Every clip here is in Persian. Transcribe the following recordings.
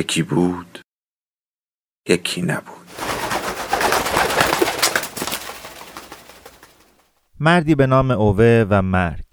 یکی بود یکی نبود. مردی به نام اوه و مرگ.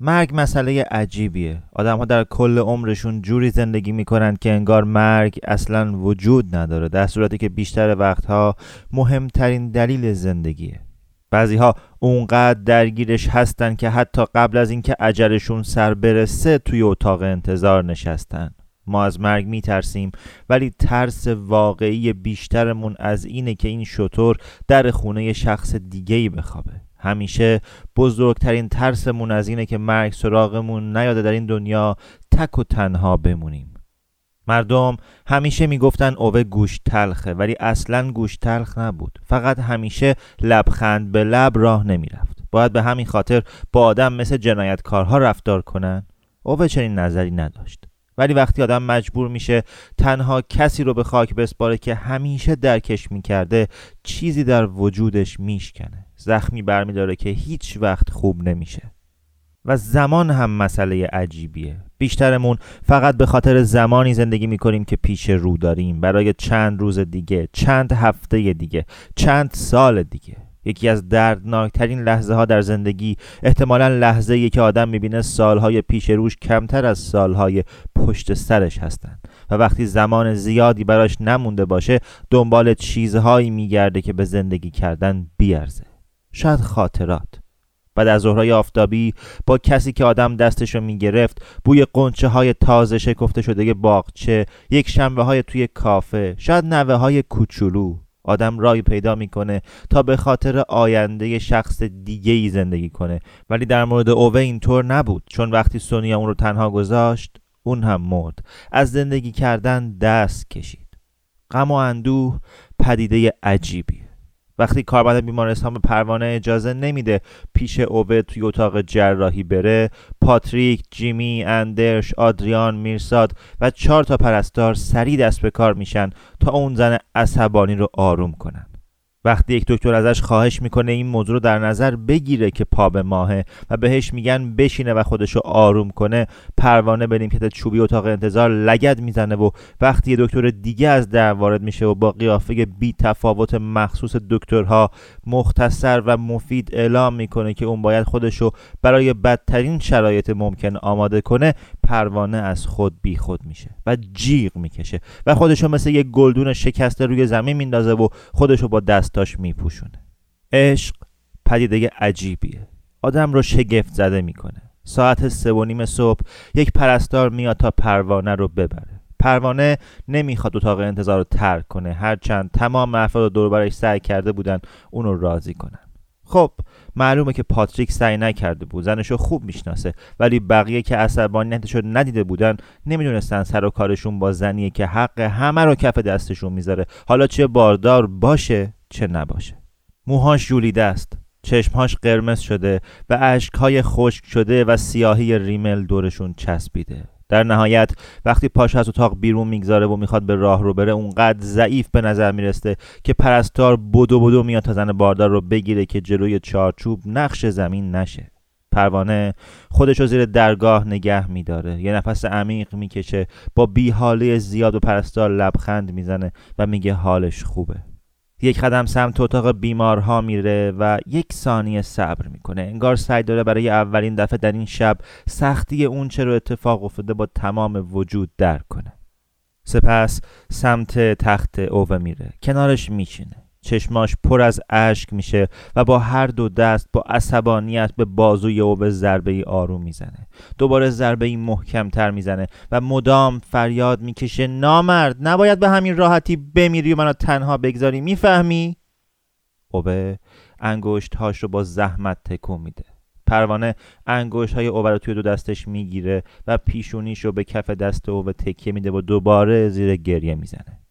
مرگ مسئله عجیبیه. آدم ها در کل عمرشون جوری زندگی می‌کنن که انگار مرگ اصلا وجود نداره در صورتی که بیشتر وقتها مهمترین دلیل زندگیه. بعضی ها اونقدر درگیرش هستن که حتی قبل از اینکه اجرشون سر برسه توی اتاق انتظار نشستن. ما از مرگ میترسیم. ولی ترس واقعی بیشترمون از اینه که این شطور در خونه شخص دیگه ای بخوابه. همیشه بزرگترین ترسمون از اینه که مرگ سراغمون نیاده در این دنیا تک و تنها بمونیم. مردم همیشه می‌گفتن اوه گوش تلخه ولی اصلا گوش تلخ نبود. فقط همیشه لبخند به لب راه نمی‌رفت. باید به همین خاطر با آدم مثل جنایتکارها رفتار کنن. اوه چنین نظری نداشت. ولی وقتی آدم مجبور میشه تنها کسی رو به خاک بسپاره که همیشه درکش می‌کرده چیزی در وجودش میشکنه. زخمی برمیداره که هیچ وقت خوب نمیشه. و زمان هم مسئله عجیبیه. بیشترمون فقط به خاطر زمانی زندگی می‌کنیم که پیش رو داریم. برای چند روز دیگه چند هفته دیگه چند سال دیگه. یکی از دردناکترین لحظه ها در زندگی. احتمالا لحظه ای که آدم می‌بینه سالهای پیش روش کمتر از سالهای پشت سرش هستند و وقتی زمان زیادی براش نمونده باشه دنبال چیزهایی میگرده که به زندگی کردن بیارزه. شاید خاطرات. بعد از ظهرهای آفتابی با کسی که آدم دستشو می‌گرفت بوی قنچه های تازه شکفته شده باغچه یک شنبه های توی کافه شاید نوه های کوچولو. آدم رای پیدا می‌کنه تا به خاطر آینده شخص دیگه ای زندگی کنه. ولی در مورد اوه اینطور نبود. چون وقتی سونیا اون رو تنها گذاشت اون هم مرد. از زندگی کردن دست کشید. غم و اندوه پدیده عجیبی وقتی کارمند بیمارستان به پروانه اجازه نمیده پیش اوه توی اتاق جراحی بره پاتریک، جیمی، اندرش، آدریان، میرساد و چهار تا پرستار سریع دست به کار میشن تا اون زن عصبانی رو آروم کنن. وقتی یک دکتر ازش خواهش می‌کنه این موضوع رو در نظر بگیره که پا به ماهه و بهش میگن بشینه و خودشو آروم کنه پروانه به نیمکت چوبی اتاق انتظار لگد می‌زنه و وقتی یه دکتر دیگه از در وارد میشه و با قیافه بی تفاوت مخصوص دکترها مختصر و مفید اعلام می‌کنه که اون باید خودشو برای بدترین شرایط ممکن آماده کنه پروانه از خود بی خود میشه و جیغ می‌کشه و خودشو مثل یک گلدون شکسته روی زمین میندازه و خودشو با دستاش میپوشونه. عشق پدیده عجیبیه. آدم رو شگفت زده می‌کنه. ساعت سه و نیم صبح یک پرستار میاد تا پروانه رو ببره. پروانه نمی‌خواد اتاق انتظار رو ترک کنه. هرچند تمام افراد دور برش سعی کرده بودن اونو راضی کنن. خب معلومه که پاتریک سعی نکرده بود. زنشو خوب می‌شناسه ولی بقیه که عصبانیتشو ندیده بودن نمی‌دونستن سر و کارشون با زنیه که حق همه رو کف دستشون می‌ذاره. حالا چه باردار باشه چه نباشه. موهاش جولیده است. چشمهاش قرمز شده و اشکهای خشک شده و سیاهی ریمل دورشون چسبیده. در نهایت وقتی پاش از اتاق بیرون می‌گذاره و می‌خواد به راه رو بره اونقدر ضعیف به نظر می‌رسه که پرستار بدو بدو میاد تا زن باردار رو بگیره که جلوی چارچوب نقش زمین نشه. پروانه خودش رو زیر درگاه نگه میداره. یه نفس عمیق می‌کشه با بیحاله زیاد و پرستار لبخند می‌زنه و میگه حالش خوبه. یک قدم سمت اتاق بیمارها میره و یک ثانیه صبر می‌کنه. انگار سعی داره برای اولین دفعه در این شب سختی اون چه رو اتفاق افتاده با تمام وجود درک کنه. سپس سمت تخت اوه میره. کنارش میشینه چشماش پر از اشک میشه و با هر دو دست با عصبانیت به بازوی او به ضربه ای آروم می‌زنه. دوباره ضربه ای محکم تر می‌زنه و مدام فریاد می‌کشه نامرد نباید به همین راحتی بمیری و منو تنها بگذاری می‌فهمی؟ اوبه انگشت هاش رو با زحمت تکون میده. پروانه انگشت های اوه رو توی دو دستش می‌گیره و پیشونیش رو به کف دست اوه تکیه میده و دوباره زیر گریه می‌زنه.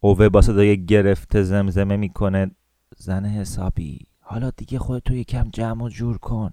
اوه با صدای گرفته زمزمه می‌کنه. زن حسابی حالا دیگه خودتو یکم جمع و جور کن.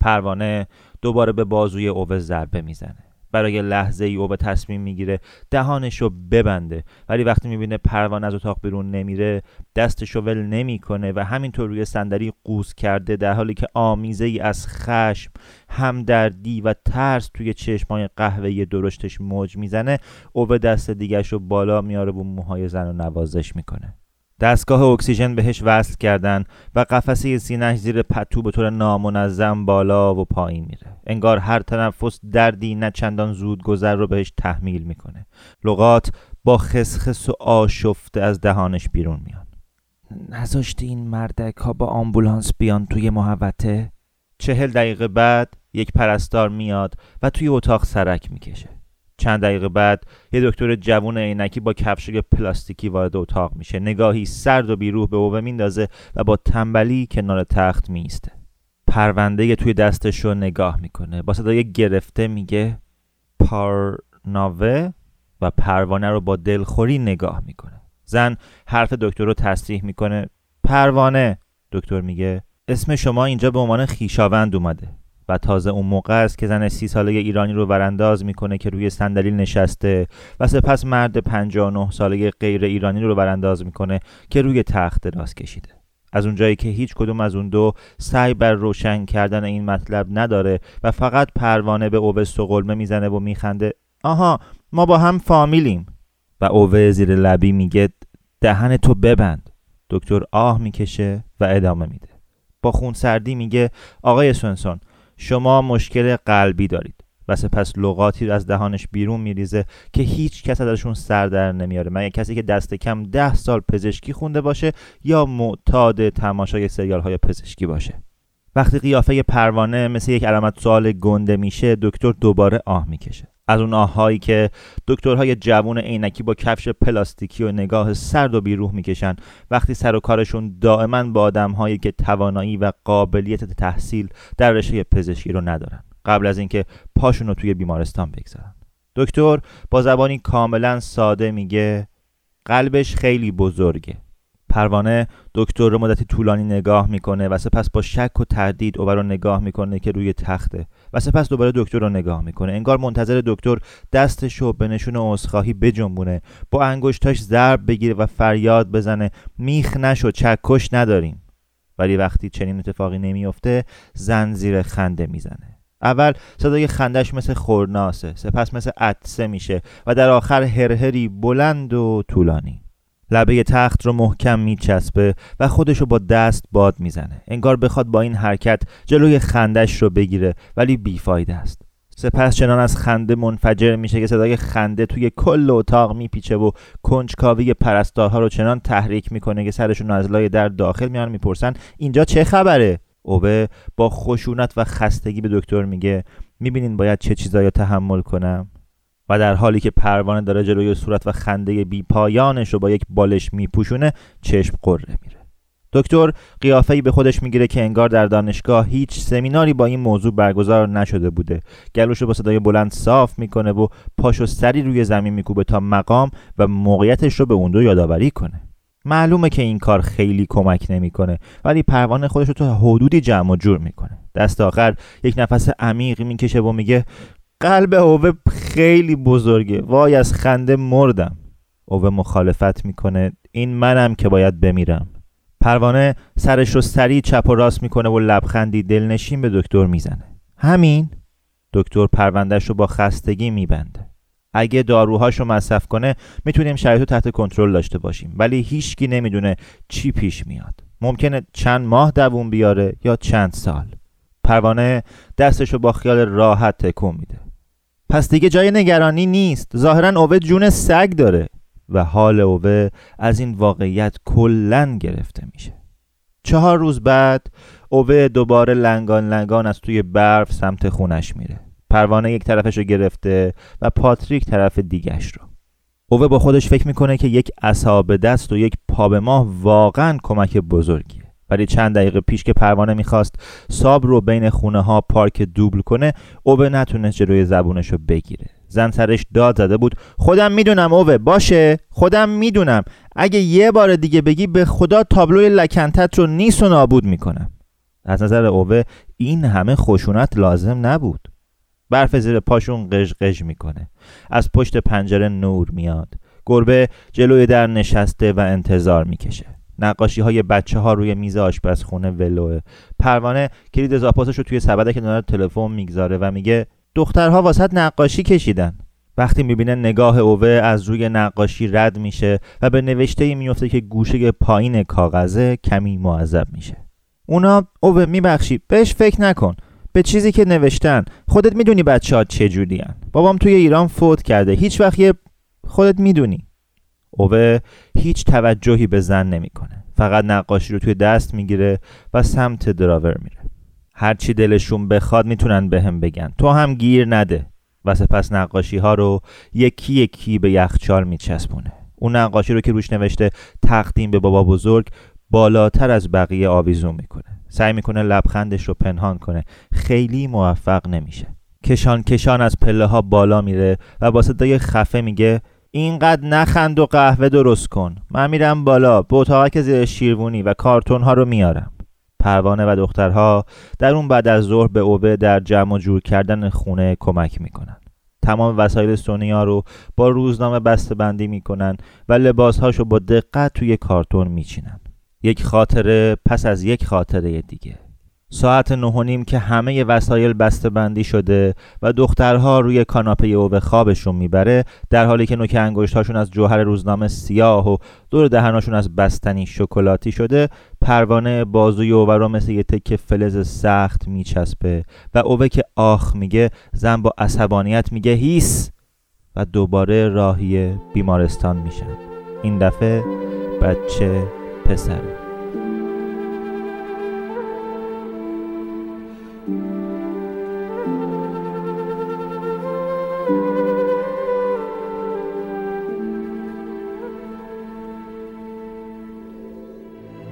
پروانه دوباره به بازوی اوه ضربه می‌زنه. برای لحظه ای او به تصمیم می‌گیره دهانش رو ببنده. ولی وقتی می‌بینه پروانه از اتاق بیرون نمیره دستش رو ول نمی‌کنه و همینطور روی صندلی قوز کرده در حالی که آمیزه ای از خشم همدردی و ترس توی چشمای قهوه‌ای درشتش موج می‌زنه او به دست دیگرش رو بالا میاره و موهای زن رو نوازش می‌کنه. دستگاه اکسیژن بهش وصل کردن و قفسه سینهش زیر پتو به طور نامنظم بالا و پایین میره. انگار هر تنفس دردی نه چندان زود گذر رو بهش تحمیل می‌کنه. لغات با خسخس و آشفته از دهانش بیرون میان نذاشته این مردک ها با آمبولانس بیان توی محوته چهل دقیقه بعد یک پرستار میاد و توی اتاق سرک می‌کشه. چند دقیقه بعد یه دکتر جوون عینکی با کفشای پلاستیکی وارد اتاق میشه. نگاهی سرد و بیروح به اوه میندازه و با تنبلی کنار تخت میسته پرونده توی دستش رو نگاه می‌کنه. با صدای گرفته میگه پارناوه و پروانه رو با دلخوری نگاه می‌کنه. زن حرف دکتر رو تصریح می‌کنه. پروانه دکتر میگه اسم شما اینجا به عنوان خیشاوند اومده. و تازه اون موقع است که زن سی ساله ایرانی رو ورانداز می‌کنه که روی صندلی نشسته و سپس مرد 59 ساله غیر ایرانی رو ورانداز می‌کنه که روی تخت دراز کشیده. از اونجایی که هیچ کدوم از اون دو سعی بر روشن کردن این مطلب نداره و فقط پروانه به اوه سقلمه می‌زنه و میخنده آها ما با هم فامیلیم. و اوه زیر لبی میگه دهن تو ببند. دکتر آه می‌کشه و ادامه میده. با خونسردی میگه آقای سونسون شما مشکل قلبی دارید و سپس لغاتی از دهانش بیرون میریزه که هیچ کس ازشون سر در نمیاره. مگه کسی که دست کم ده سال پزشکی خونده باشه یا معتاد تماشای سریال های پزشکی باشه؟ وقتی قیافه پروانه مثل یک علامت سوال گنده میشه دکتر دوباره آه می‌کشه. از اون آههایی که دکترهای جوون عینکی با کفش پلاستیکی و نگاه سرد و بیروح می‌کشن وقتی سر و کارشون دائما با آدمهایی که توانایی و قابلیت تحصیل در رشته پزشکی رو ندارن. قبل از اینکه پاشون رو توی بیمارستان بگذارن. دکتر با زبانی کاملا ساده میگه قلبش خیلی بزرگه. پروانه دکتر رو مدتی طولانی نگاه می‌کنه و سپس با شک و تردید او رو نگاه می‌کنه که روی تخته و سپس دوباره دکتر رو نگاه می‌کنه. انگار منتظر دکتر دستش رو به نشون عذرخواهی بجنبونه. با انگشتاش ضرب بگیره و فریاد بزنه. میخ نشو چکش نداریم. ولی وقتی چنین اتفاقی نمیافته زن زیر خنده می‌زنه. اول صدای خندش مثل خورناسه سپس مثل عطسه میشه و در آخر هرهری بلند و طولانی. لبه تخت رو محکم میچسبه و خودش رو با دست باد می‌زنه. انگار بخواد با این حرکت جلوی خندش رو بگیره ولی بیفایده است. سپس چنان از خنده منفجر میشه که صدای خنده توی کل اتاق میپیچه و کنجکاوی پرستارها رو چنان تحریک می‌کنه که سرشون از لای در داخل میان می‌پرسن اینجا چه خبره؟ اوبه با خشونت و خستگی به دکتر میگه می‌بینین باید چه چیزایی تحمل کنم؟ و در حالی که پروانه داره جلوی صورت و خنده بی پایانش رو با یک بالش میپوشونه چشم قره میره. دکتر قیافه‌ای به خودش می‌گیره که انگار در دانشگاه هیچ سمیناری با این موضوع برگزار نشده بوده. گلوش رو با صدای بلند صاف می‌کنه و پاشو سری روی زمین میکوبه تا مقام و موقعیتش رو به اون دو یادآوری کنه. معلومه که این کار خیلی کمک نمی‌کنه ولی پروانه خودش رو تو حدودی جمع و جور می‌کنه. دست آخر یک نفس عمیقی می‌کشه و میگه قلب اوه خیلی بزرگه. وای از خنده مردم. اوه مخالفت می‌کنه. این منم که باید بمیرم. پروانه سرش رو سریع چپ و راست می‌کنه و لبخندی دلنشین به دکتر می‌زنه. همین. دکتر پروندهش رو با خستگی میبنده. اگه داروهاش رو مصرف کنه می‌تونیم شرایط رو تحت کنترل داشته باشیم. ولی هیچکی نمی‌دونه چی پیش میاد. ممکنه چند ماه دووم بیاره یا چند سال. پروانه دستش رو با خیال راحت تکون میده. پس دیگه جای نگرانی نیست. ظاهرا اوه جون سگ داره و حال اوه از این واقعیت کلا گرفته میشه. چهار روز بعد اوه دوباره لنگان لنگان از توی برف سمت خونش میره. پروانه یک طرفش رو گرفته و پاتریک طرف دیگش رو. اوه با خودش فکر می‌کنه که یک اصاب دست و یک پا به ماه واقعا کمک بزرگیه. ولی چند دقیقه پیش که پروانه می‌خواست ساب رو بین خونه ها پارک دوبل کنه اوبه نتونست جلوی زبونش رو بگیره. زن سرش داد زده بود خودم می‌دونم اوه باشه؟ خودم می‌دونم. اگه یه بار دیگه بگی به خدا تابلوی لکنتت رو نیست و نابود می‌کنم. از نظر اوه این همه خشونت لازم نبود. برف زیر پاشون قژ قژ می‌کنه. از پشت پنجره نور میاد. گربه جلوی در نشسته و انتظار می‌کشه. نقاشی های بچه ها روی میز آشپزخونه ولوه. پروانه کلید زاپاسش رو توی سبدک کنار تلفن می‌گذاره و میگه دخترها واسط نقاشی کشیدن. وقتی می‌بینه نگاه اوه از روی نقاشی رد میشه و به نوشته میفته که گوشه پایین کاغذه کمی معذب میشه. اونا اوه میبخشی بهش فکر نکن. به چیزی که نوشتن خودت می‌دونی بچه ها چجوری بابام توی ایران فوت کرده. هیچ وقت خودت می‌دونی. اوه هیچ توجهی به زن نمی‌کنه. فقط نقاشی رو توی دست می‌گیره و سمت دراور میره. هرچی دلشون بخواد می‌تونن به بگن. تو هم گیر نده و سپس نقاشی ها رو یکی یکی به یخچال میچسبونه. اون نقاشی رو که روش نوشته تقدیم به بابا بزرگ بالاتر از بقیه آویزون می‌کنه. سعی می‌کنه لبخندش رو پنهان کنه. خیلی موفق نمیشه. کشان کشان از پله ها بالا میره و با صدای خفه میگه اینقدر نخند و قهوه درست کن. من میرم بالا. به اتاقک زیر شیروونی و کارتون ها رو میارم پروانه و دخترها در اون بعد از ظهر به اوبه در جمع و جور کردن خونه کمک می‌کنن. تمام وسایل سونیا رو با روزنامه بسته بندی می‌کنن و لباسهاشو با دقت توی کارتون میچینن. یک خاطره پس از یک خاطره دیگه. ساعت نه که همه وسایل بسته بندی شده و دخترها روی کاناپه او به خوابشون می‌بره در حالی که نوک انگشتهاشون از جوهر روزنامه سیاه و دور دهناشون از بستنی شکلاتی شده پروانه بازوی اوه رو مثل یه تکه فلز سخت میچسبه و اوه که آخ میگه زن با عصبانیت میگه هیس و دوباره راهی بیمارستان میشن. این دفعه بچه پسره.